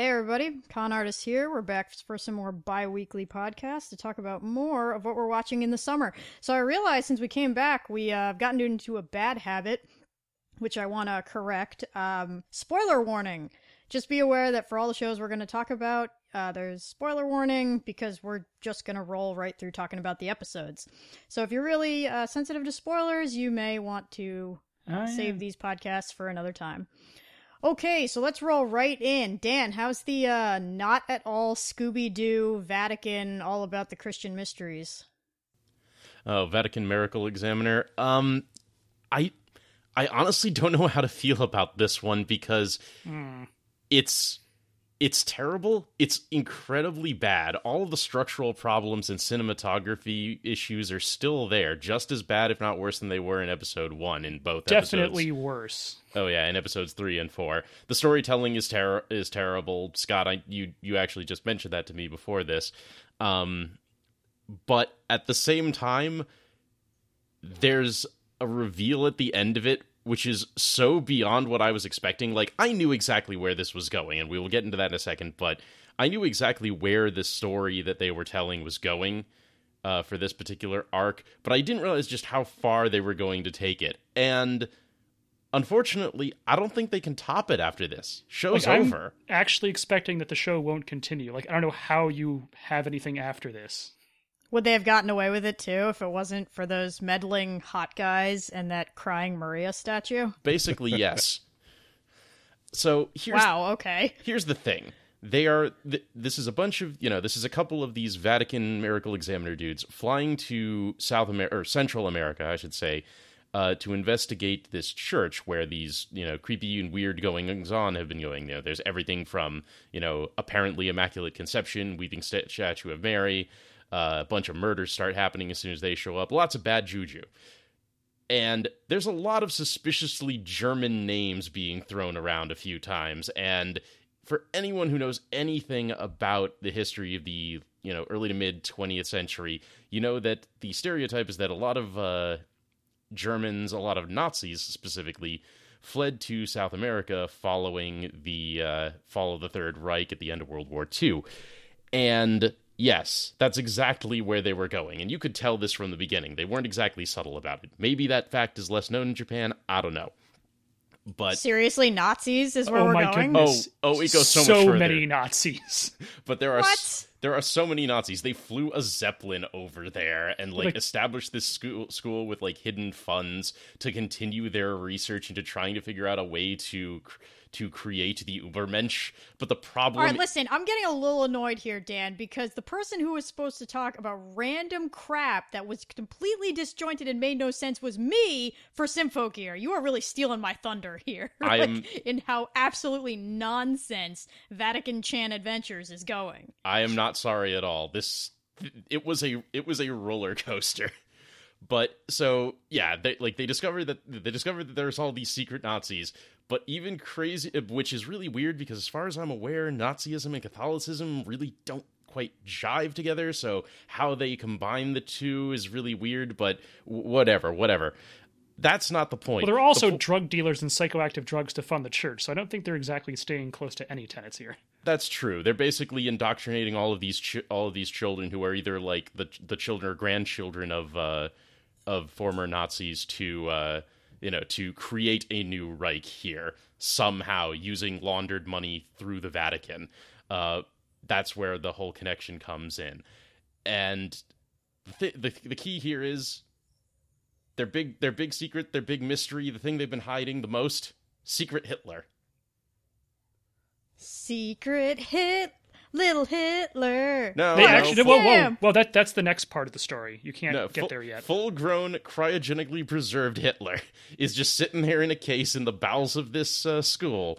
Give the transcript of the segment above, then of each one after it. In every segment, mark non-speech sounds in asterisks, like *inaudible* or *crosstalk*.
Hey everybody, Con Artist here. We're back for some more bi-weekly podcasts to talk about more of what we're watching in the summer. So I realized since we came back, we uh, have gotten into a bad habit, which I want to correct. Um, spoiler warning. Just be aware that for all the shows we're going to talk about, uh, there's spoiler warning because we're just going to roll right through talking about the episodes. So if you're really uh, sensitive to spoilers, you may want to Oh, save these podcasts for another time. Okay, so let's roll right in. Dan, how's the uh, not at all Scooby Doo Vatican all about the Christian mysteries? Oh, Vatican Miracle Examiner. Um, I, I honestly don't know how to feel about this one because it's it's terrible. It's incredibly bad. All of the structural problems and cinematography issues are still there, just as bad, if not worse, than they were in episode one. In both Definitely episodes. worse. Oh yeah, in episodes three and four, the storytelling is ter- is terrible. Scott, I, you you actually just mentioned that to me before this, um, but at the same time, there's a reveal at the end of it which is so beyond what I was expecting. Like I knew exactly where this was going, and we will get into that in a second. But I knew exactly where the story that they were telling was going uh, for this particular arc, but I didn't realize just how far they were going to take it. And unfortunately, I don't think they can top it after this. Show's Like, I'm over. actually expecting that the show won't continue. Like I don't know how you have anything after this. Would they have gotten away with it too if it wasn't for those meddling hot guys and that crying Maria statue? Basically, *laughs* yes. So here's Wow, okay. here's the thing they are th- this is a bunch of you know this is a couple of these vatican miracle examiner dudes flying to south america or central america i should say uh, to investigate this church where these you know creepy and weird goings on have been going you know there's everything from you know apparently immaculate conception weeping st- statue of mary uh, a bunch of murders start happening as soon as they show up lots of bad juju and there's a lot of suspiciously German names being thrown around a few times. And for anyone who knows anything about the history of the you know early to mid 20th century, you know that the stereotype is that a lot of uh, Germans, a lot of Nazis specifically, fled to South America following the uh, fall of the Third Reich at the end of World War II. And yes, that's exactly where they were going. And you could tell this from the beginning. They weren't exactly subtle about it. Maybe that fact is less known in Japan. I don't know. But Seriously, Nazis is where oh we're my going? goodness! Oh, oh, it goes so much further. many Nazis. *laughs* but there are What? s- there are so many Nazis. They flew a zeppelin over there and like Like- established this school school with like hidden funds to continue their research into trying to figure out a way to cr- to create the Ubermensch. But the problem All right, listen, I'm getting a little annoyed here, Dan, because the person who was supposed to talk about random crap that was completely disjointed and made no sense was me for Symphogear. You are really stealing my thunder here. *laughs* I like, am- in how absolutely nonsense Vatican Chan Adventures is going. I am not sorry at all. This it was a it was a roller coaster. *laughs* But so yeah, they like they discovered that they discovered that there's all these secret Nazis. But even crazy, which is really weird because as far as I'm aware, Nazism and Catholicism really don't quite jive together. So how they combine the two is really weird. But whatever, whatever. That's not the point. Well, there are also The po- drug dealers and psychoactive drugs to fund the church, so I don't think they're exactly staying close to any tenets here. That's true. They're basically indoctrinating all of these ch- all of these children who are either like the the children or grandchildren of uh, of former Nazis to uh, you know to create a new Reich here somehow using laundered money through the Vatican. Uh, that's where the whole connection comes in, and the, the the key here is their big their big secret, their big mystery, the thing they've been hiding the most, secret Hitler. Secret hit, little Hitler. No, they no, actually, whoa, whoa, well, that that's the next part of the story. You can't No, get full, there yet. Full-grown, cryogenically preserved Hitler *laughs* is just sitting there in a case in the bowels of this uh, school.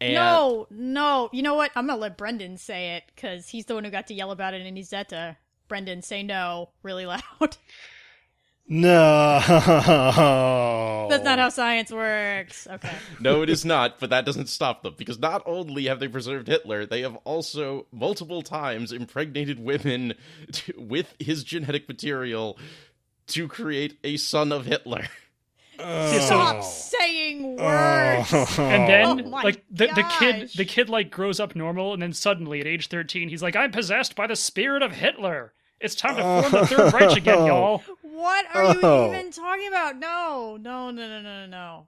And No, no. You know what? I'm gonna let Brendan say it because he's the one who got to yell about it in Izetta. Brendan, say no really *laughs* loud. No. That's not how science works. Okay. no, it is not. But that doesn't stop them because not only have they preserved Hitler, they have also multiple times impregnated women to, with his genetic material to create a son of Hitler. Yeah, so- Stop saying saying words. Oh. And then, Oh like the, the kid, the kid like grows up normal, and then suddenly at age thirteen, he's like, "I'm possessed by the spirit of Hitler. It's time to form the Third Reich again, y'all." *laughs* What are you Oh. even talking about? No, no, no, no, no, no.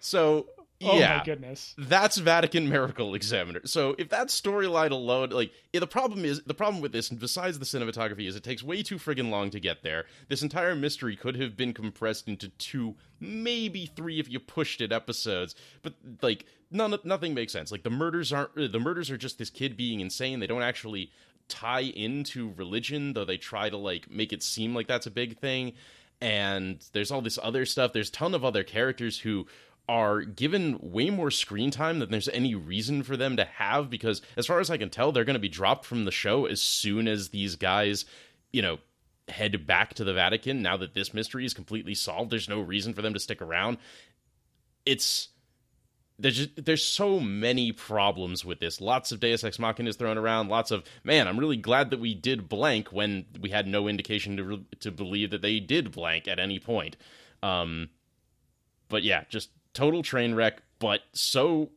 So Oh yeah, my goodness! that's Vatican Miracle Examiner. So if that storyline alone, like yeah, the problem is the problem with this, besides the cinematography, is it takes way too friggin' long to get there. This entire mystery could have been compressed into two, maybe three if you pushed it episodes. But like none, nothing makes sense. Like the murders aren't the murders are just this kid being insane. They don't actually tie into religion, though they try to like make it seem like that's a big thing. And there's all this other stuff. There's a ton of other characters who are given way more screen time than there's any reason for them to have because as far as I can tell they're going to be dropped from the show as soon as these guys, you know, head back to the Vatican now that this mystery is completely solved. There's no reason for them to stick around. It's there's just, there's so many problems with this. Lots of Deus Ex Machina is thrown around. Lots of man. I'm really glad that we did blank when we had no indication to to believe that they did blank at any point. Um, but yeah, just total train wreck. But so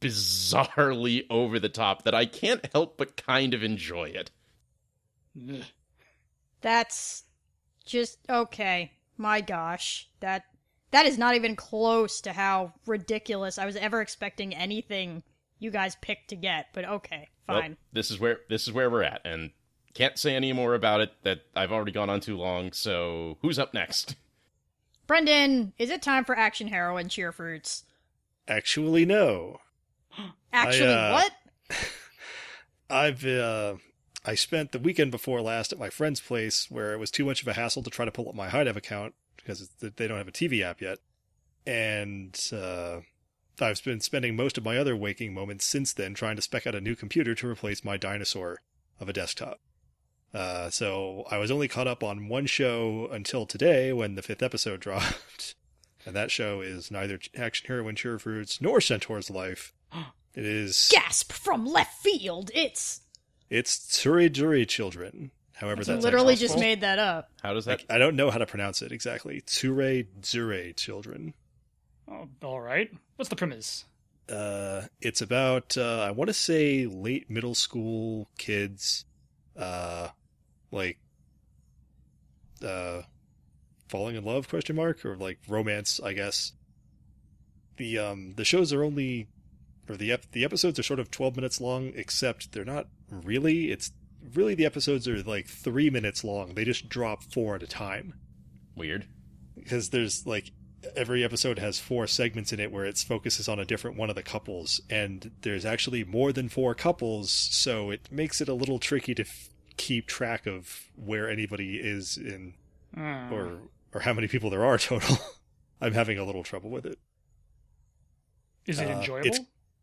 bizarrely over the top that I can't help but kind of enjoy it. That's just okay. My gosh, that that is not even close to how ridiculous I was ever expecting anything you guys picked to get. But okay, Well, fine. this is where this is where we're at, and can't say any more about it. That I've already gone on too long. So who's up next? Brendan, is it time for action heroine cheer fruits? Actually, no. *gasps* Actually, uh, what? *laughs* I've uh, I spent the weekend before last at my friend's place where it was too much of a hassle to try to pull up my HIDIVE account because it's- they don't have a TV app yet, and uh, I've been spending most of my other waking moments since then trying to spec out a new computer to replace my dinosaur of a desktop. Uh, so I was only caught up on one show until today when the fifth episode *laughs* dropped, and that show is neither Action Heroine Cheer Fruits nor Centaur's Life. *gasps* It is Gasp from left field. It's it's Tsuri Juri Children. However, you that's literally just made that up. How does that? I don't know how to pronounce it exactly. Tsure Zure Children. Oh, all right. What's the premise? Uh, it's about uh, I want to say late middle school kids, uh, like uh, falling in love question mark or like romance I guess. The um the shows are only or the ep- the episodes are sort of twelve minutes long except they're not really. It's really the episodes are like three minutes long. They just drop four at a time Weird. because there's like every episode has four segments in it where it focuses on a different one of the couples and there's actually more than four couples so it makes it a little tricky to f- keep track of where anybody is in Hmm. or or how many people there are total *laughs* i'm having a little trouble with it is it uh, enjoyable?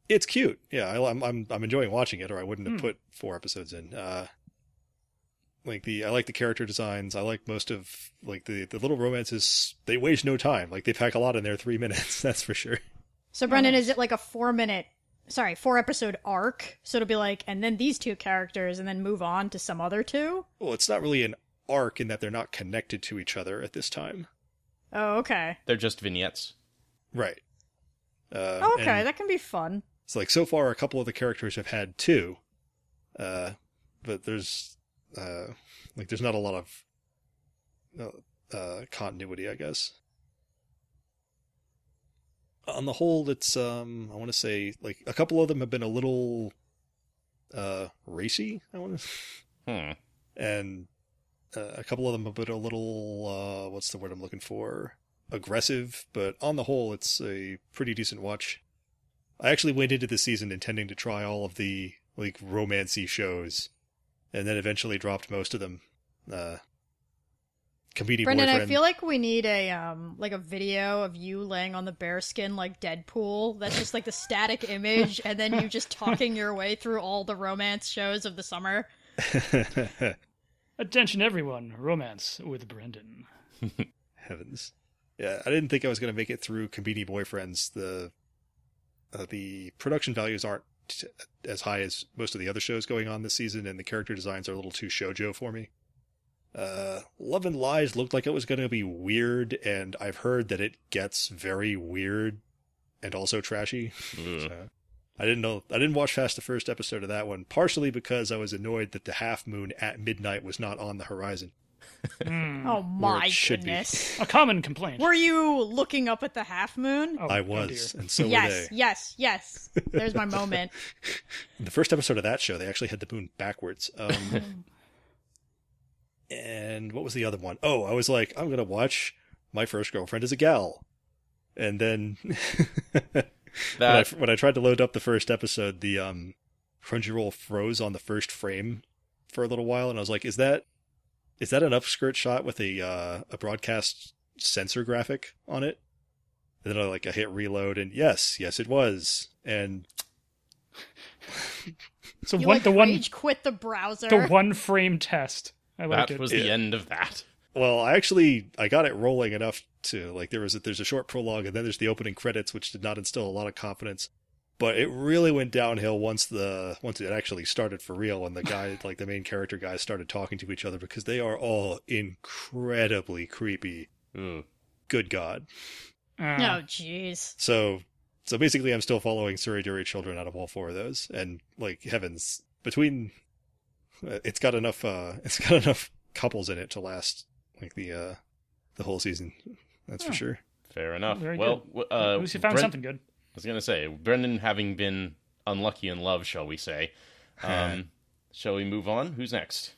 It's- it's cute yeah I, i'm i'm i'm enjoying watching it or i wouldn't have Hmm. put four episodes in uh like the i like the character designs i like most of like the the little romances they waste no time like they pack a lot in their three *laughs* minutes that's for sure So, Brendan, is it like a four minute, sorry, four episode arc? So it'll be like, and then these two characters, and then move on to some other two? well it's not really an arc in that they're not connected to each other at this time Oh, okay. They're just vignettes. right uh, Oh, okay, and that can be fun. It's like so far a couple of the characters have had two uh but there's uh like there's not a lot of uh continuity i guess. On the whole it's um i want to say like a couple of them have been a little uh racy i want to Hmm. and uh, a couple of them have been a little uh what's the word i'm looking for? Aggressive but on the whole it's a pretty decent watch i actually went into the season intending to try all of the like romancy shows and then eventually dropped most of them uh competing Brendan, boyfriend I feel like we need a um like a video of you laying on the bearskin like Deadpool. That's just like the static image, and then you just talking your way through all the romance shows of the summer. *laughs* Attention, everyone! Romance with Brendan. *laughs* heavens yeah i didn't think i was going to make it through competing boyfriends the uh, the production values aren't t- as high as most of the other shows going on this season and the character designs are a little too shojo for me Uh, Love and Lies looked like it was going to be weird, and I've heard that it gets very weird and also trashy. *laughs* So, I didn't know. I didn't watch past the first episode of that one, partially because I was annoyed that the half moon at midnight was not on the horizon. Hmm. Oh my goodness. A common complaint. Were you looking up at the half moon? Oh, I oh was, dear. and so were yes, they. yes, yes. There's my moment. In *laughs* the first episode of that show, they actually had the moon backwards. Um, *laughs* and what was the other one? Oh, I was like, I'm gonna watch My First Girlfriend is a Gal, and then *laughs* when, I, when I tried to load up the first episode, the um, Crunchyroll froze on the first frame for a little while, and I was like, is that is that an upskirt shot with a uh, a broadcast censor graphic on it? And then I like I hit reload, and yes, yes, it was, and *laughs* So You one, like the one, rage quit the browser. the one frame test. I like that it. was the Yeah. end of that. Well, I actually I got it rolling enough to like there was a, there's a short prologue and then there's the opening credits, which did not instill a lot of confidence. But it really went downhill once the once it actually started for real and the guy *laughs* like the main character guys started talking to each other because they are all incredibly creepy. Ugh. Good God! Uh, Oh, jeez. So so basically, I'm still following Surrey children out of all four of those, and like heavens, between uh, it's got enough uh *laughs* it's got enough couples in it to last like the uh the whole season. That's Oh. for sure. Fair enough. Very well, good. uh, At least you found Brent- something good. I was gonna say, Brendan having been unlucky in love, shall we say? *laughs* Um, shall we move on? Who's next?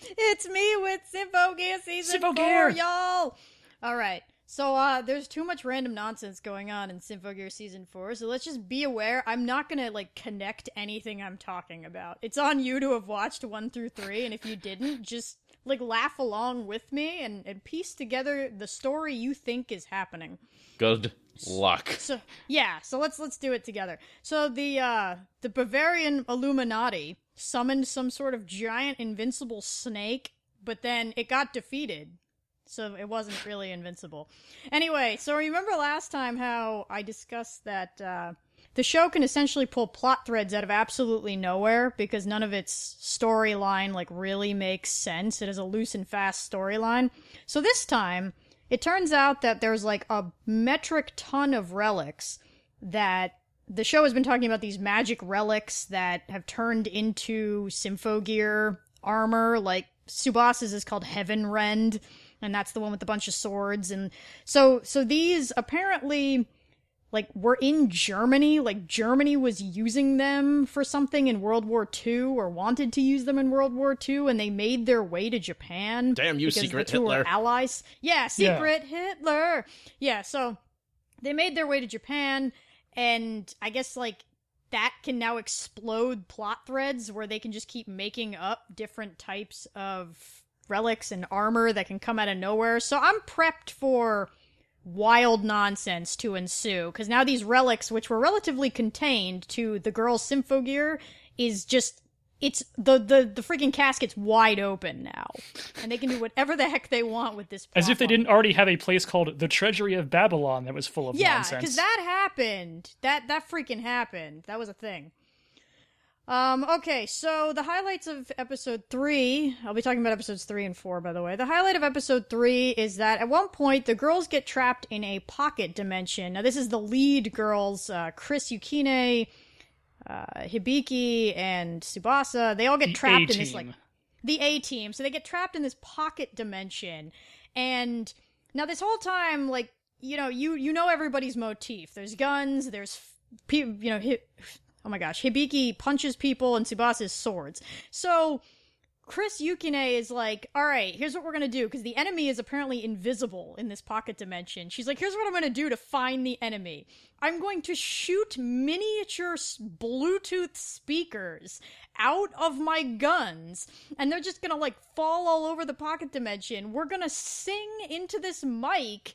It's me with Symphogear season Sympho four, y'all. All right. So uh, there's too much random nonsense going on in Symphogear season four. So let's just be aware. I'm not gonna like connect anything I'm talking about. It's on you to have watched one through three, and if you didn't, just like laugh along with me and, and piece together the story you think is happening. Good luck. So yeah, so let's let's do it together. So the uh the Bavarian Illuminati summoned some sort of giant invincible snake, but then it got defeated. So it wasn't really invincible. Anyway, so remember last time how I discussed that uh the show can essentially pull plot threads out of absolutely nowhere because none of its storyline like really makes sense. It is a loose and fast storyline. So this time, it turns out that there's like a metric ton of relics that the show has been talking about these magic relics that have turned into Symphogear armor. Like Tsubasa's is called Heaven Rend, and that's the one with a bunch of swords. And so, so these apparently like were in Germany. Like Germany was using them for something in World War II or wanted to use them in World War II, and they made their way to Japan. Damn you, secret the two Hitler. Were allies. Yeah, secret Hitler. Yeah, so they made their way to Japan, and I guess like that can now explode plot threads where they can just keep making up different types of relics and armor that can come out of nowhere. So I'm prepped for wild nonsense to ensue because now these relics, which were relatively contained to the girl's symphogear, is just it's the the the freaking casket's wide open now, and they can do whatever the heck they want with this. As if they didn't already have a place called the Treasury of Babylon that was full of yeah, nonsense. because that happened. That that freaking happened. That was a thing. Um. Okay. So the highlights of episode three. I'll be talking about episodes three and four, by the way. The highlight of episode three is that at one point the girls get trapped in a pocket dimension. Now this is the lead girls, uh, Chris Yukine, uh, Hibiki, and Tsubasa. They all get The trapped in this like the A team. So they get trapped in this pocket dimension. And now this whole time, like, you know, you you know everybody's motif. There's guns, there's pe- you know, hi- oh my gosh, Hibiki punches people and Tsubasa's swords. So Chris Yukine is like, all right, here's what we're gonna do because the enemy is apparently invisible in this pocket dimension. She's like, here's what I'm gonna do to find the enemy. I'm going to shoot miniature Bluetooth speakers out of my guns, and they're just gonna like fall all over the pocket dimension. We're gonna sing into this mic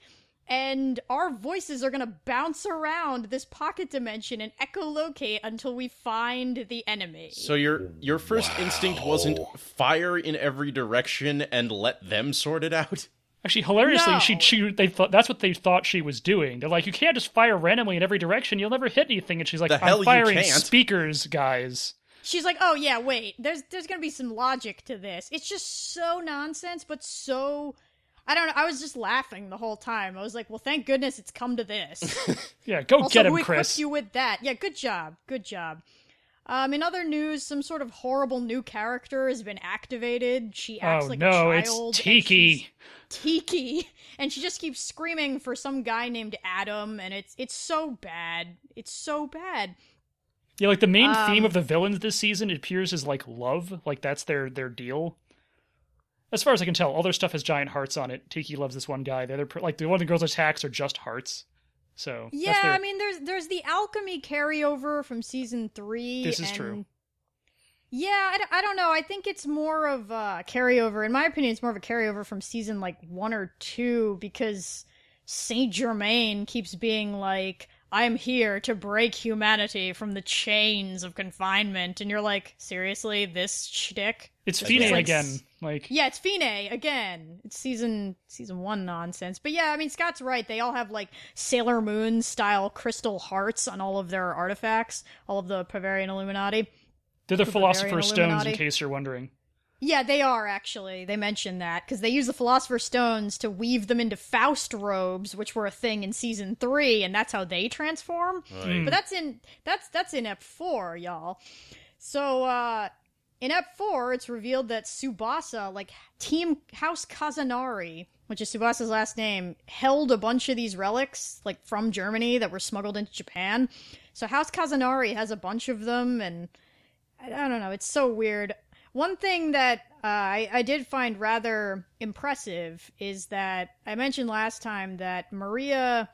and our voices are gonna bounce around this pocket dimension and echolocate until we find the enemy. So your your first instinct wasn't fire in every direction and let them sort it out. Actually, hilariously, No. she, she they thought that's what they thought she was doing. They're like, you can't just fire randomly in every direction; you'll never hit anything. And she's like, The I'm you firing can't." speakers, guys. she's like, "Oh yeah, wait. There's there's gonna be some logic to this. It's just so nonsense, but so." I don't know. I was just laughing the whole time. I was like, "Well, thank goodness it's come to this." *laughs* Yeah, go also, get him, who Chris. you with that? Yeah, good job. Good job. Um, in other news, some sort of horrible new character has been activated. She acts oh like no, a it's child. and Tiki. Tiki, *laughs* and she just keeps screaming for some guy named Adam, and it's it's so bad. It's so bad. Yeah, like the main theme Um, of the villains this season it appears is like love, like that's their their deal. As far as I can tell, all their stuff has giant hearts on it. Tiki loves this one guy. The other, like the one of the girls attacks are just hearts. So Yeah, their- I mean, there's there's the alchemy carryover from season three. This is and- true. Yeah, I, d- I don't know. I think it's more of a carryover. In my opinion, it's more of a carryover from season like one or two because Saint Germain keeps being like, "I'm here to break humanity from the chains of confinement," and you're like, "Seriously, this shtick?" it's Like, Fine it's like again. Like Yeah, it's Fine again. It's season season one nonsense. But yeah, I mean Scott's right. They all have like Sailor Moon style crystal hearts on all of their artifacts, all of the Bavarian Illuminati. they're the the Philosopher's Stones, in case you're wondering. Yeah, they are actually. They mentioned that because they use the Philosopher's Stones to weave them into Faust robes, which were a thing in season three, and that's how they transform. Right. But that's in that's that's in Ep four, y'all. So uh in Ep four, it's revealed that Tsubasa, like Team House Kazanari, which is Tsubasa's last name, held a bunch of these relics, like from Germany, that were smuggled into Japan. So House Kazanari has a bunch of them, and I don't know. It's so weird. One thing that uh, I, I did find rather impressive is that I mentioned last time that Maria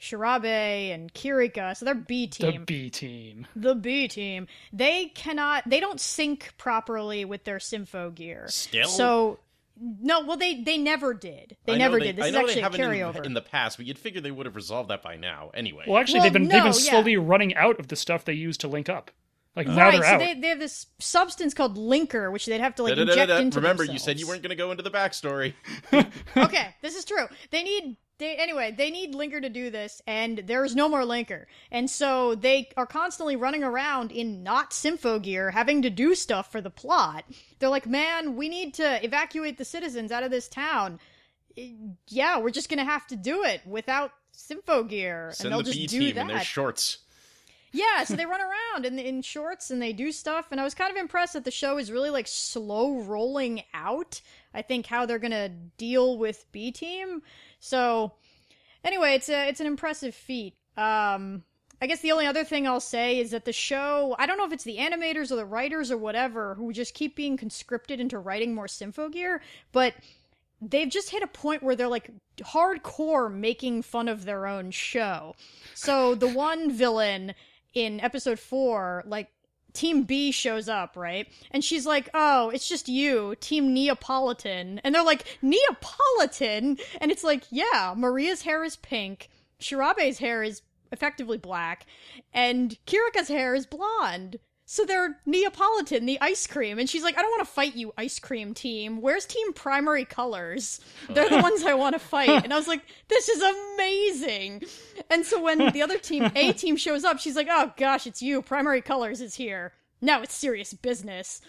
Shirabe and Kirika, so they're B team. The B team. the B team, they cannot, they don't sync properly with their Symphogear. Still? So, no, well, they they never did. They I know never did. This I is actually they a haven't in- carryover. in, the past, but you'd figure they would have resolved that by now. Anyway, Well, actually, Well, they've been they've no, been yeah. slowly running out of the stuff they use to link up. Like now right, they're so out. they, they have this substance called linker, which they'd have to like Da-da-da-da-da. inject into remember, you said you weren't going to go into the backstory. *laughs* *laughs* okay, this is true. They need they anyway, they need Linker to do this, and there's no more Linker. And so they are constantly running around in not Symphogear, having to do stuff for the plot. They're like, man, we need to evacuate the citizens out of this town. Yeah, we're just gonna have to do it without Symphogear, Send and they'll the just B do team that. in their shorts. Yeah, so they run around in in shorts and they do stuff, and I was kind of impressed that the show is really like slow rolling out. I think how they're gonna deal with B Team. So anyway, it's a it's an impressive feat. Um, I guess the only other thing I'll say is that the show I don't know if it's the animators or the writers or whatever who just keep being conscripted into writing more Symphogear, but they've just hit a point where they're like hardcore making fun of their own show. So the one villain in episode four, like Team B shows up, right? And she's like, "Oh, it's just you, Team Neapolitan." And they're like, "Neapolitan?" And it's like, "Yeah, Maria's hair is pink, Shirabe's hair is effectively black, and Kirika's hair is blonde." So they're Neapolitan, the ice cream. And she's like, I don't want to fight you, ice cream team. Where's team primary colors? They're the *laughs* ones I want to fight. And I was like, this is amazing. And so when the other team, A *laughs* team, shows up, she's like, oh gosh, it's you. Primary colors is here. Now it's serious business.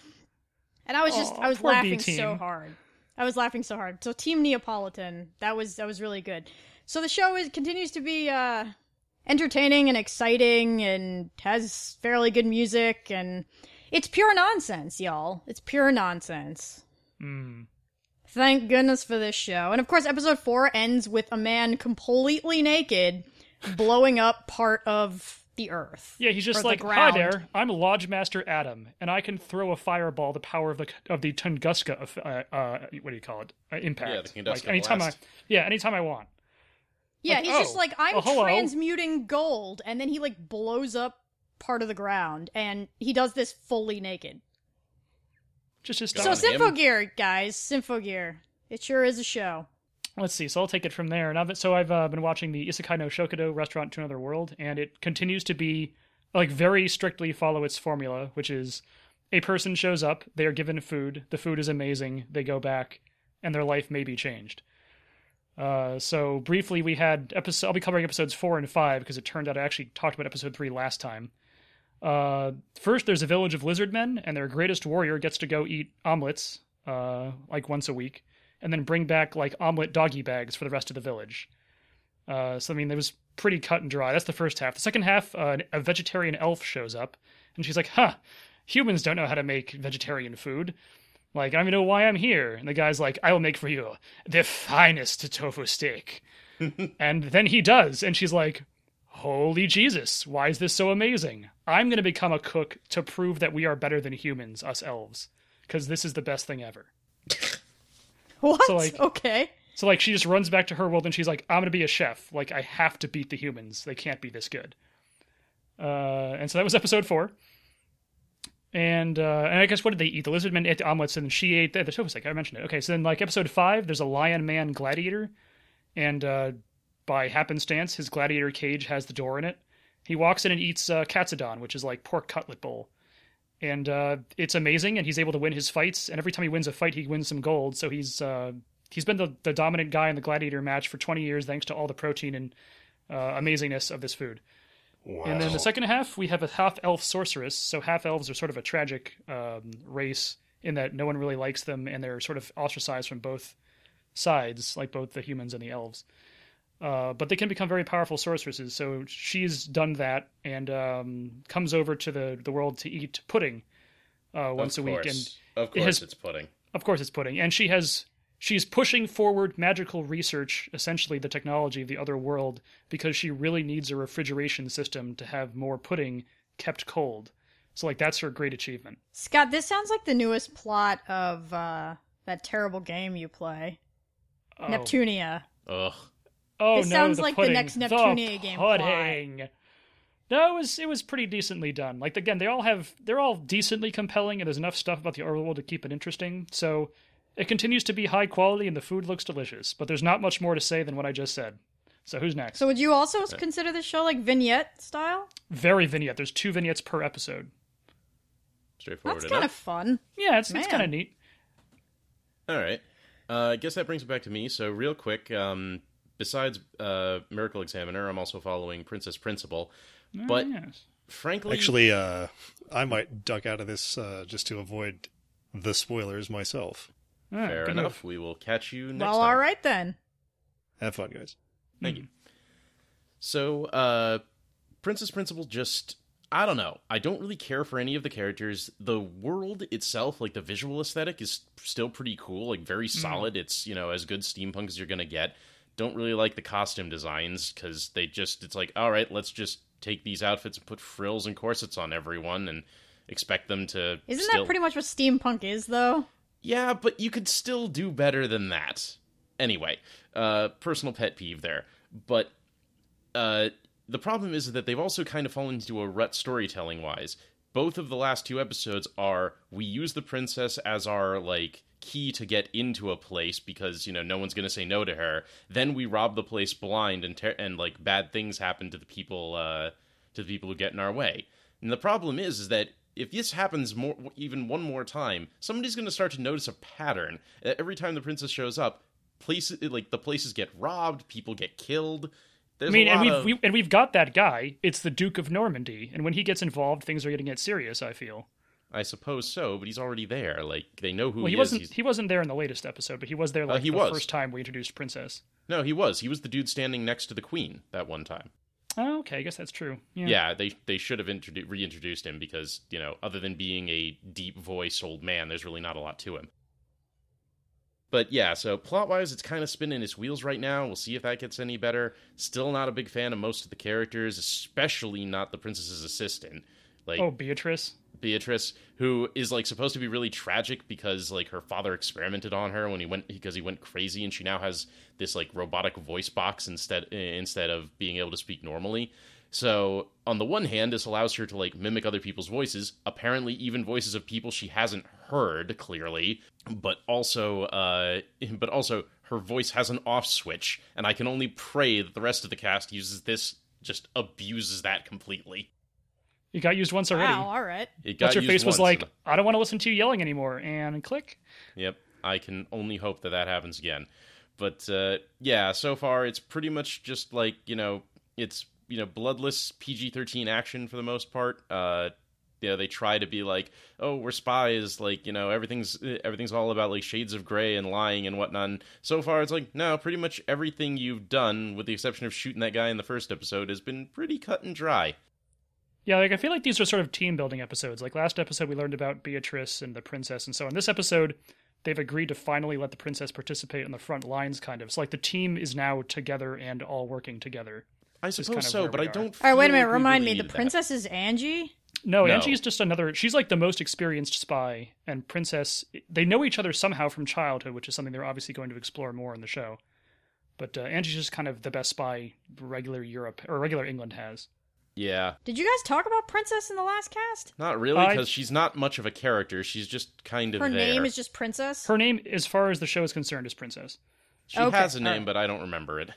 And I was just, I was laughing so hard. I was laughing so hard. So Team Neapolitan, that was that was really good. So the show is continues to be uh entertaining and exciting and has fairly good music and it's pure nonsense, y'all. It's pure nonsense. Mm. Thank goodness for this show. And of course, episode 4 ends with a man completely naked blowing up part of the earth. Yeah, he's Or just the like, "Hi there, I'm Lodge Master Adam, and I can throw a fireball the power of the of the Tunguska, of, uh, uh, what do you call it? Uh, impact. Yeah, the Tunguska like anytime blast. I, yeah, anytime I want. Yeah, Like, he's just oh, like, I'm oh, transmuting gold. And then he like blows up part of the ground. And he does this fully naked. Just his Good So on style. him. Symphogear, guys, Symphogear. It sure is a show. Let's see. So I'll take it from there. And I've, so I've uh, been watching the Isekai no Shokudo Restaurant to Another World, and it continues to be like very strictly follow its formula, which is a person shows up, they are given food, the food is amazing, they go back, and their life may be changed. Uh, so briefly, we had episode. I'll be covering episodes four and five because it turned out I actually talked about episode three last time. Uh, first, there's a village of lizard men, and their greatest warrior gets to go eat omelets, uh, like once a week, and then bring back like omelet doggy bags for the rest of the village. Uh, so I mean, it was pretty cut and dry. That's the first half. The second half, uh, a vegetarian elf shows up, and she's like, "Huh, humans don't know how to make vegetarian food. Like, I don't even know why I'm here." And the guy's like, "I will make for you the finest tofu steak." *laughs* and then he does, and she's like, Holy Jesus, why is this so amazing? I'm going to become a cook to prove that we are better than humans, us elves, because this is the best thing ever. *laughs* What? So, like- okay. So, like, she just runs back to her world and she's like, I'm going to be a chef. Like, I have to beat the humans. They can't be this good. Uh, and so that was episode four. And uh, and I guess what did they eat? The lizard men ate the omelets, and she ate the, the tofu steak. I mentioned it. Okay, so then like episode five, there's a lion man gladiator, and uh, by happenstance, his gladiator cage has the door in it. He walks in and eats uh, katsudon, which is like pork cutlet bowl, and uh, it's amazing. And he's able to win his fights. And every time he wins a fight, he wins some gold. So he's uh, he's been the, the dominant guy in the gladiator match for 20 years, thanks to all the protein and uh, amazingness of this food. Wow. And then the second half, we have a half elf sorceress. So half elves are sort of a tragic um, race in that no one really likes them, and they're sort of ostracized from both sides, like both the humans and the elves. Uh, but they can become very powerful sorceresses. So she's done that and um, comes over to the, the world to eat pudding uh, once a week. And of course, has- it's pudding. of course, it's pudding. And she has she's pushing forward magical research, essentially the technology of the other world, because she really needs a refrigeration system to have more pudding kept cold. So like that's her great achievement. Scott, this sounds like the newest plot of uh, that terrible game you play, Oh. Neptunia. Ugh. Oh This no, sounds the like the pudding. next The Neptunia game plot. Pudding. No, it was it was pretty decently done. Like again, they all have they're all decently compelling, and there's enough stuff about the overworld to keep it interesting. So it continues to be high quality, and the food looks delicious. But there's not much more to say than what I just said. So who's next? So would you also consider this show like vignette style? Very vignette. There's two vignettes per episode. Straightforward That's enough. kind of fun. Yeah, it's it's kind of neat. All right. Uh, I guess that brings it back to me. So, real quick, um, besides uh, Miracle Examiner, I'm also following Princess Principal. But Oh, yes. frankly, Actually, uh, I might duck out of this uh, just to avoid the spoilers myself. Fair good enough. We will catch you next well, time. all right then. Have fun, guys. Thank you. So, uh, Princess Principal just. I don't know. I don't really care for any of the characters. The world itself, like the visual aesthetic, is still pretty cool. Like, very solid. It's, you know, as good steampunk as you're going to get. Don't really like the costume designs because they just. It's like, all right, let's just take these outfits and put frills and corsets on everyone and expect them to. Isn't still... that pretty much what steampunk is, though? Yeah, but you could still do better than that. Anyway, uh, personal pet peeve there. But uh, the problem is that they've also kind of fallen into a rut storytelling wise. Both of the last two episodes are we use the princess as our like key to get into a place because you know no one's going to say no to her. Then we rob the place blind and ter- and like bad things happen to the people uh, to the people who get in our way. And the problem is, is that if this happens more, even one more time, somebody's going to start to notice a pattern. Uh, Every time the princess shows up, places like the places get robbed, people get killed. There's I mean, and we've of, we, and we've got that guy. It's the Duke of Normandy, and when he gets involved, things are going to get serious. I feel. I suppose so, but he's already there. Like they know who Well, he, he, wasn't. is. He's- He wasn't there in the latest episode, but he was there like he the was. first time we introduced Princess. No, he was. He was the dude standing next to the queen that one time. Oh, okay, I guess that's true. Yeah. Yeah, they they should have introdu- reintroduced him because you know, other than being a deep voice old man, there's really not a lot to him. But yeah, so plot wise, it's kind of spinning its wheels right now. We'll see if that gets any better. Still not a big fan of most of the characters, especially not the princess's assistant. Like Oh, Beatrice. Beatrice, who is like supposed to be really tragic because like her father experimented on her when he went because he went crazy, and she now has this like robotic voice box instead instead of being able to speak normally. So on the one hand, this allows her to like mimic other people's voices, apparently even voices of people she hasn't heard clearly, but also uh, but also her voice has an off switch, and I can only pray that the rest of the cast uses this just abuses that completely. It got used once already. Wow, all right. It got What's her used face was once, like, I don't want to listen to you yelling anymore, and click. Yep, I can only hope that that happens again. But uh, yeah, so far it's pretty much just like you know, it's you know bloodless PG-13 action for the most part. Uh, you know they try to be like, oh, we're spies, like you know everything's everything's all about like shades of gray and lying and whatnot. And so far, it's like no, pretty much everything you've done, with the exception of shooting that guy in the first episode, has been pretty cut and dry. Yeah, like I feel like these are sort of team building episodes. Like last episode, we learned about Beatrice and the princess and so on. This episode, they've agreed to finally let the princess participate on the front lines, kind of. So like the team is now together and all working together. I suppose kind of so, but I don't. All right, wait a minute. like Remind really me. The princess is Angie. No, No. Angie's just another. She's like the most experienced spy, and Princess. They know each other somehow from childhood, which is something they're obviously going to explore more in the show. But uh, Angie's just kind of the best spy regular Europe or regular England has. Yeah, Did you guys talk about princess in the last cast? not really, I- because she's not much of a character. She's just kind of Her there. name is just princess. Her name, as far as the show is concerned, is Princess. she Okay, has a name, alright. but I don't remember it.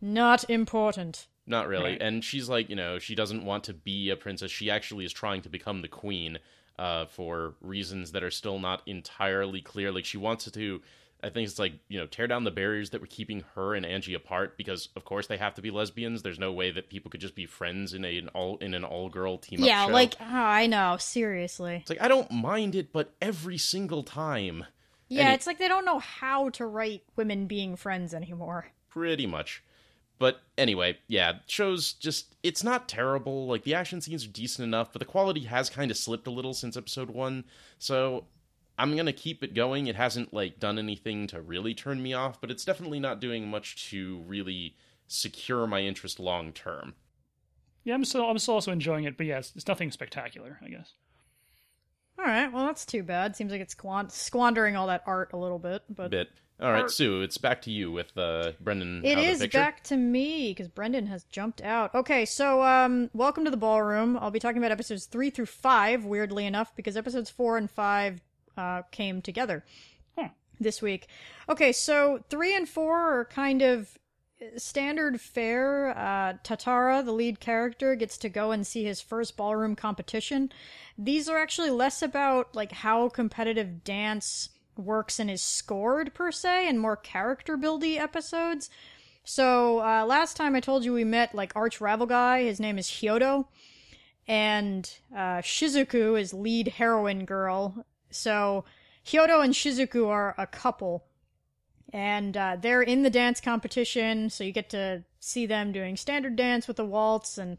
Not important. Not really. Right. And she's like, you know, she doesn't want to be a princess. She actually is trying to become the queen uh, for reasons that are still not entirely clear. Like, she wants to, I think it's like, you know, tear down the barriers that were keeping her and Angie apart because, of course, they have to be lesbians. There's no way that people could just be friends in, a, an all in an all girl team Yeah, show. like oh, I know. Seriously. It's like, I don't mind it, but every single time. Yeah, Any- it's like they don't know how to write women being friends anymore. pretty much. But anyway, yeah, shows just it's not terrible. Like the action scenes are decent enough, but the quality has kind of slipped a little since episode 1. So I'm going to keep it going. It hasn't like done anything to really turn me off, but it's definitely not doing much to really secure my interest long term. Yeah, I'm still I'm still also enjoying it, but yeah, it's, it's nothing spectacular, I guess. All right, well that's too bad. Seems like it's squan- squandering all that art a little bit, but Bit. All right, Or- Sue, it's back to you with uh, Brendan. It out of the back to me because Brendan has jumped out. Okay, so um, welcome to the ballroom. I'll be talking about episodes three through five. Weirdly enough, because episodes four and five uh, came together Huh. this week. Okay, so three and four are kind of standard fare. Uh, Tatara, the lead character, gets to go and see his first ballroom competition. These are actually less about like how competitive dance works and is scored per se, and more character buildy episodes. So uh, last time I told you we met like arch rival guy. His name is Hyodo, and uh, Shizuku is lead heroine girl. So Hyodo and Shizuku are a couple, and uh, they're in the dance competition. So you get to see them doing standard dance with a waltz, and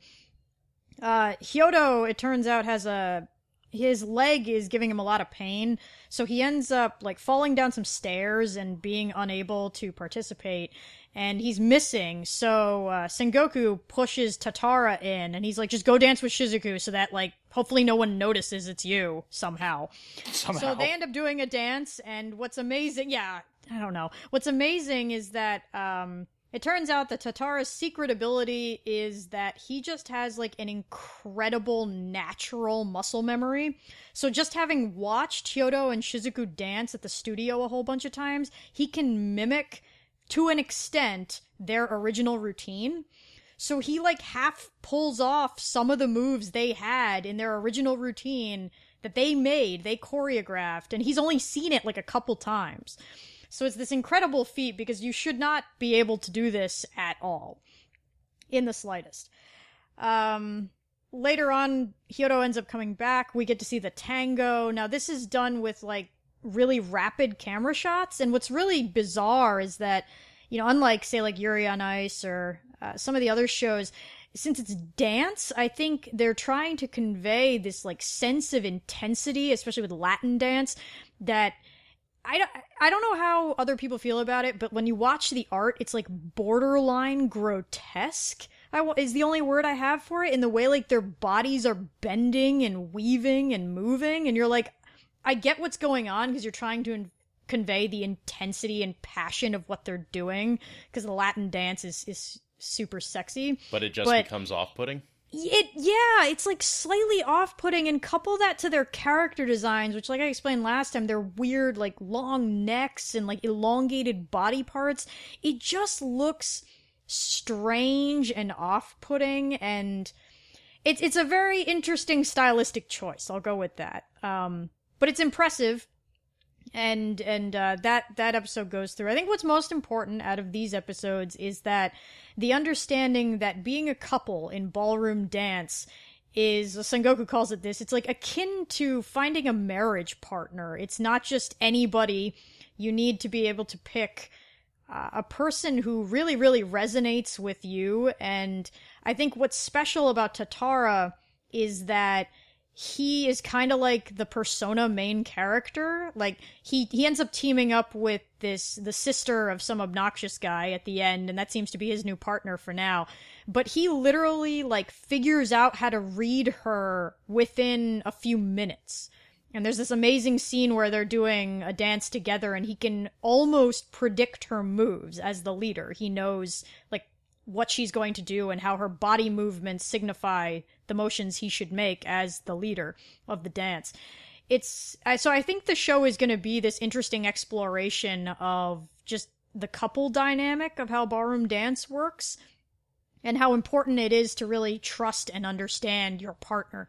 uh, Hyodo, it turns out, has a his leg is giving him a lot of pain, so he ends up like falling down some stairs and being unable to participate. And he's missing, so uh, Sengoku pushes Tatara in, and he's like, "Just go dance with Shizuku, so that like hopefully no one notices it's you somehow." Somehow. So they end up doing a dance, and what's amazing, yeah, I don't know. What's amazing is that um, it turns out that Tatara's secret ability is that he just has like an incredible natural muscle memory. So just having watched Hyodo and Shizuku dance at the studio a whole bunch of times, he can mimic to an extent their original routine. So he like half pulls off some of the moves they had in their original routine that they made, they choreographed, and he's only seen it like a couple times. So it's this incredible feat because you should not be able to do this at all, in the slightest. Um, later on, Hyodo ends up coming back. We get to see the tango. Now, this is done with like really rapid camera shots, and what's really bizarre is that, you know, unlike say like Yuri on Ice or uh, some of the other shows, since it's dance, I think they're trying to convey this like sense of intensity, especially with Latin dance, that I don't, I don't know how other people feel about it, but when you watch the art, it's like borderline grotesque. I is the only word I have for it in the way like their bodies are bending and weaving and moving, and you're like, I get what's going on because you're trying to in- convey the intensity and passion of what they're doing because the Latin dance is is super sexy. But it just But- becomes off putting. It yeah, it's like slightly off-putting and couple that to their character designs, which like I explained last time, they're weird like long necks and like elongated body parts. It just looks strange and off-putting and it's it's a very interesting stylistic choice. I'll go with that. Um but it's impressive. And and uh, that that episode goes through. I think what's most important out of these episodes is that the understanding that being a couple in ballroom dance is Sengoku calls it this. It's like akin to finding a marriage partner. It's not just anybody. You need to be able to pick uh, a person who really really resonates with you. And I think what's special about Tatara is that he is kind of like the persona main character. Like he he ends up teaming up with this the sister of some obnoxious guy at the end and that seems to be his new partner for now. But he literally like figures out how to read her within a few minutes. And there's this amazing scene where they're doing a dance together and he can almost predict her moves as the leader. He knows like what she's going to do and how her body movements signify the motions he should make as the leader of the dance. It's so I think the show is going to be this interesting exploration of just the couple dynamic of how ballroom dance works and how important it is to really trust and understand your partner.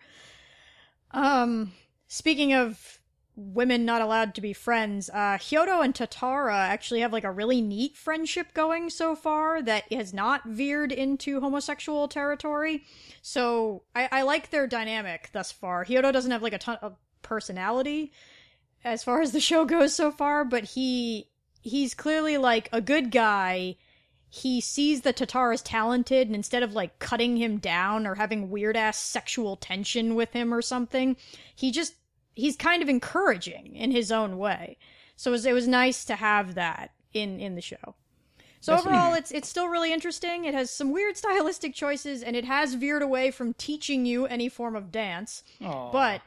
Um speaking of women not allowed to be friends. Uh, and Tatara actually have like a really neat friendship going so far that has not veered into homosexual territory. So I, I like their dynamic thus far. Hyodo doesn't have like a ton of personality as far as the show goes so far, but he he's clearly like a good guy. He sees that Tatara is talented, and instead of like cutting him down or having weird ass sexual tension with him or something, he just he's kind of encouraging in his own way. So it was, it was nice to have that in in the show. So That's overall, it's it's still really interesting. It has some weird stylistic choices, and it has veered away from teaching you any form of dance. Aww. But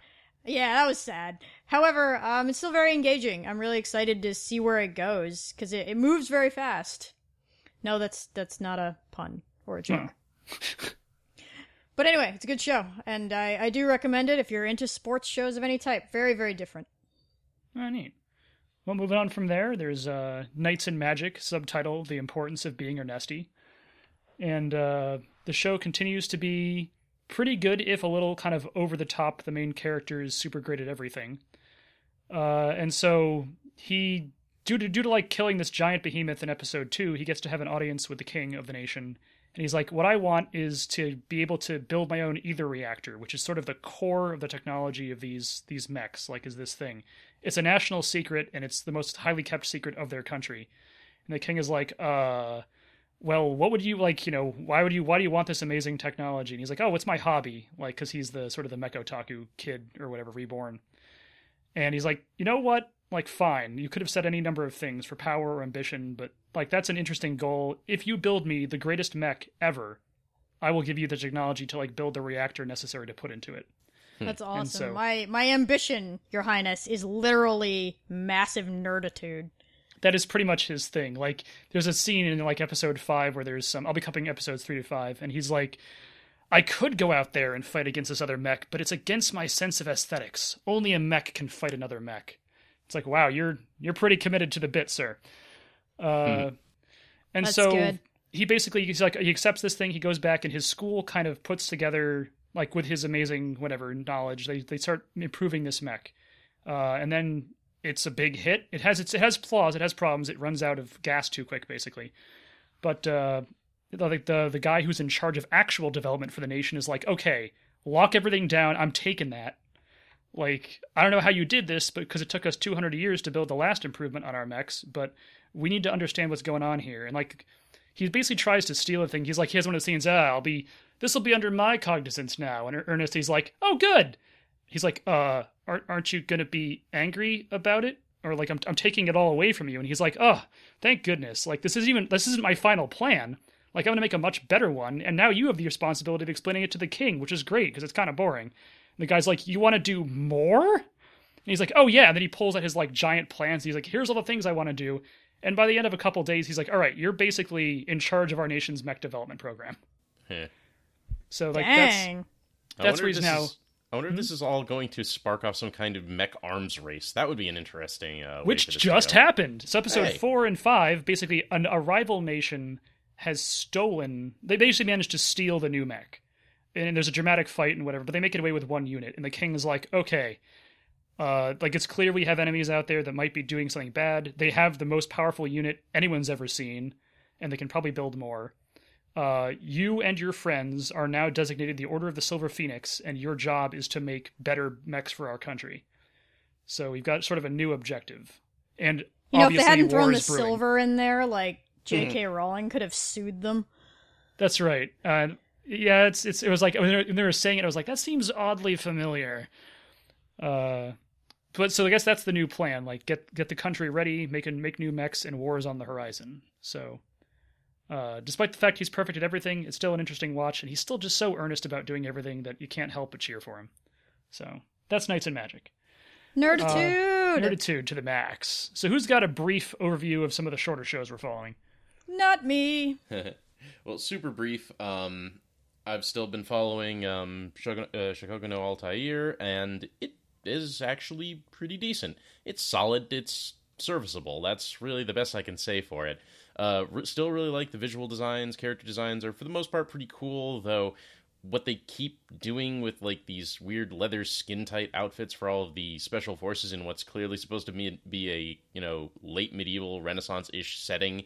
yeah, that was sad. However, um, it's still very engaging. I'm really excited to see where it goes because it, it moves very fast. No, that's that's not a pun or a joke. *laughs* But anyway, it's a good show, and I, I do recommend it if you're into sports shows of any type. Very, very different. Oh, neat. Well, moving on from there, there's uh, Knights and Magic, subtitle The Importance of Being Ernesti. And uh, the show continues to be pretty good, if a little kind of over the top. The main character is super great at everything. Uh, and so he, due to, due to like killing this giant behemoth in episode two, he gets to have an audience with the king of the nation and he's like, what I want is to be able to build my own ether reactor, which is sort of the core of the technology of these these mechs. Like, is this thing? It's a national secret, and it's the most highly kept secret of their country. And the king is like, uh, well, what would you like? You know, why would you? Why do you want this amazing technology? And he's like, oh, it's my hobby, like, because he's the sort of the mech otaku kid or whatever, reborn. And he's like, you know what? Like, fine, you could have said any number of things for power or ambition, but like that's an interesting goal. If you build me the greatest mech ever, I will give you the technology to like build the reactor necessary to put into it. Hmm. That's awesome. So, my my ambition, Your Highness, is literally massive nerditude. That is pretty much his thing. Like, there's a scene in like episode five where there's some. I'll be covering episodes three to five, and he's like, "I could go out there and fight against this other mech, but it's against my sense of aesthetics. Only a mech can fight another mech." It's like, wow, you're you're pretty committed to the bit, sir. Uh, hmm. And That's so good. he basically he's like he accepts this thing. He goes back, and his school kind of puts together like with his amazing whatever knowledge. They they start improving this mech, uh, and then it's a big hit. It has its it has flaws. It has problems. It runs out of gas too quick, basically. But uh, like the the guy who's in charge of actual development for the nation is like, okay, lock everything down. I'm taking that. Like, I don't know how you did this, but because it took us 200 years to build the last improvement on our mechs, but we need to understand what's going on here. And like, he basically tries to steal a thing. He's like, he has one of the scenes, ah, I'll be, this will be under my cognizance now. And Ernest, he's like, oh, good. He's like, uh, aren't, aren't you to be angry about it? Or like, I'm, I'm taking it all away from you. And he's like, oh, thank goodness. Like, this is even, this isn't my final plan. Like, I'm to make a much better one. And now you have the responsibility of explaining it to the king, which is great because it's kind of boring. And the guy's like, you want to do more? And he's like, oh yeah. And then he pulls out his like giant plans. he's like, here's all the things I want to do. And by the end of a couple days, he's like, "All right, you're basically in charge of our nation's mech development program." So like Dang. that's that's where he's now. Is, I wonder if this is all going to spark off some kind of mech arms race. That would be an interesting. Uh, Which just happened. So episode hey. four and five, basically, an, a rival nation has stolen. They basically managed to steal the new mech, and there's a dramatic fight and whatever. But they make it away with one unit, and the king is like, "Okay." Uh, like it's clear we have enemies out there that might be doing something bad. They have the most powerful unit anyone's ever seen, and they can probably build more. Uh, you and your friends are now designated the Order of the Silver Phoenix, and your job is to make better mechs for our country. So we've got sort of a new objective. And You know, if they obviously hadn't thrown the brewing. silver in there, like J.K. Rowling could have sued them. That's right. Uh, yeah, it's it's it was like when they, were, when they were saying it, I was like, that seems oddly familiar. Uh, but so I guess that's the new plan. Like get get the country ready, make and make new mechs, and wars on the horizon. So, uh, despite the fact he's perfect at everything, it's still an interesting watch, and he's still just so earnest about doing everything that you can't help but cheer for him. So that's Knights and Magic. Nerditude! Nerditude to the max. So who's got a brief overview of some of the shorter shows we're following? Not me. *laughs* well, super brief. Um, I've still been following um, uh, no Altair, and it is actually pretty decent. It's solid. It's serviceable. That's really the best I can say for it. Uh, r- still really like the visual designs. Character designs are for the most part pretty cool, though. What they keep doing with like these weird leather skin tight outfits for all of the special forces in what's clearly supposed to be, be a you know late medieval Renaissance ish setting,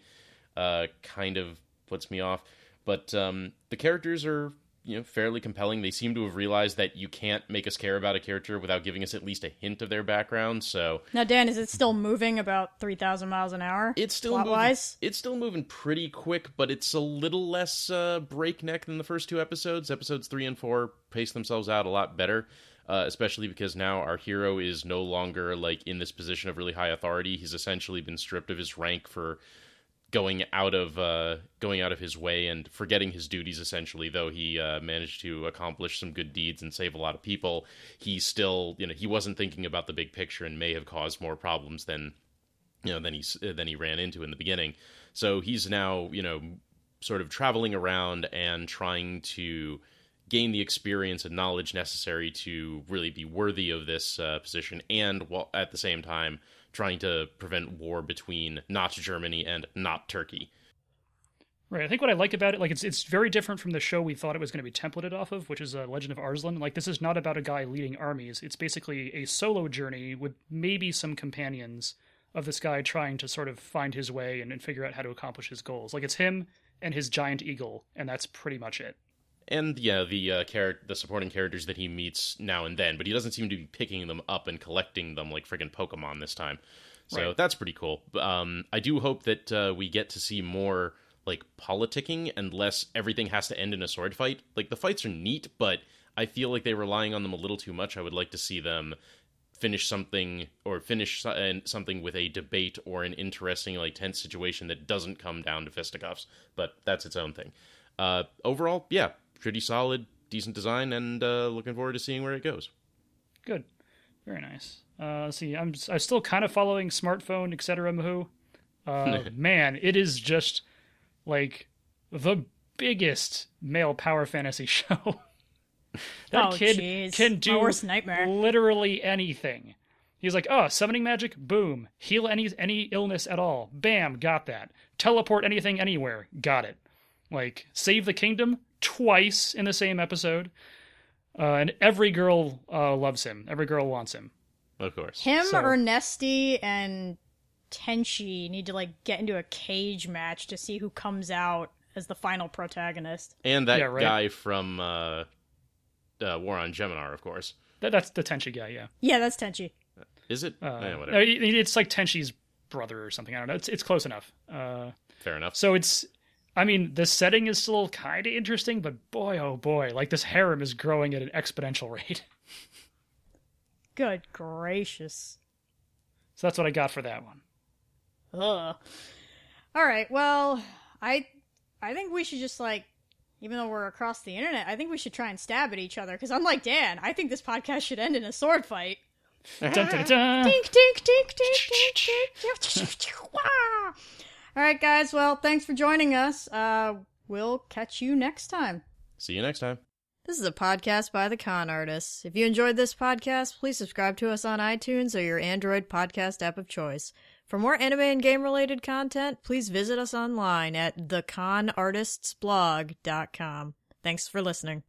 uh, kind of puts me off. But um, the characters are you know fairly compelling. They seem to have realized that you can't make us care about a character without giving us at least a hint of their background. So Now, Dan, is it still moving about 3,000 miles an hour? it's still moving, wise? it's still moving pretty quick, but it's a little less uh, breakneck than the first two episodes. Episodes three and four pace themselves out a lot better. Uh, especially because now our hero is no longer like in this position of really high authority. He's essentially been stripped of his rank for going out of uh, going out of his way and forgetting his duties. Essentially, though he uh, managed to accomplish some good deeds and save a lot of people, he still you know he wasn't thinking about the big picture and may have caused more problems than you know than he than he ran into in the beginning. So he's now you know sort of traveling around and trying to gain the experience and knowledge necessary to really be worthy of this uh, position, and while at the same time trying to prevent war between not Germany and not Turkey. Right. I think what I like about it, like it's it's very different from the show we thought it was going to be templated off of, which is uh, Legend of Arslan. Like this is not about a guy leading armies. It's basically a solo journey with maybe some companions of this guy trying to sort of find his way and, and figure out how to accomplish his goals. Like it's him and his giant eagle, and that's pretty much it. And yeah, the uh, char- the supporting characters that he meets now and then, but he doesn't seem to be picking them up and collecting them like friggin' Pokemon this time. So Right. that's pretty cool. Um, I do hope that uh, we get to see more like politicking and less everything has to end in a sword fight. Like the fights are neat, but I feel like they're relying on them a little too much. I would like to see them finish something or finish something with a debate or an interesting like tense situation that doesn't come down to fisticuffs. But that's its own thing. Uh, overall, yeah, pretty solid, decent design, and uh, looking forward to seeing where it goes. Good. Very nice. Uh, let's see, I'm I'm still kind of following smartphone, etc. Mahoo. Uh, *laughs* man, it is just like the biggest male power fantasy *laughs* show. that Oh, kid jeez. can My do worst nightmare. literally anything. He's like, oh, summoning magic, boom. Heal any any illness at all, bam, got that. Teleport anything anywhere, got it. Like save the kingdom twice in the same episode. Uh, and every girl uh, loves him. Every girl wants him. Of course. Him, So- Ernesti, and Tenchi need to like get into a cage match to see who comes out as the final protagonist. And that Yeah, right. guy from uh, uh, War on Geminar, of course. That, that's the Tenchi guy, yeah. Yeah, that's Tenchi. Is it? Uh, Eh, whatever. it's like Tenchi's brother or something. I don't know. It's it's close enough. Uh, Fair enough. so it's, I mean, the setting is still kind of interesting, but boy, oh boy, like this harem is growing at an exponential rate. Good gracious. So that's what I got for that one. Ugh. All right. Well, I I think we should just like even though we're across the internet, I think we should try and stab at each other because unlike Dan, I think this podcast should end in a sword fight. Dun, dun, dun. Tink tink tink tink tink tink. Wah! All right, guys. Well, thanks for joining us. Uh, we'll catch you next time. See you next time. This is a podcast by the Con Artists. If you enjoyed this podcast, please subscribe to us on iTunes or your Android podcast app of choice. For more anime and game related content, please visit us online at theconartistsblog.com. Thanks for listening.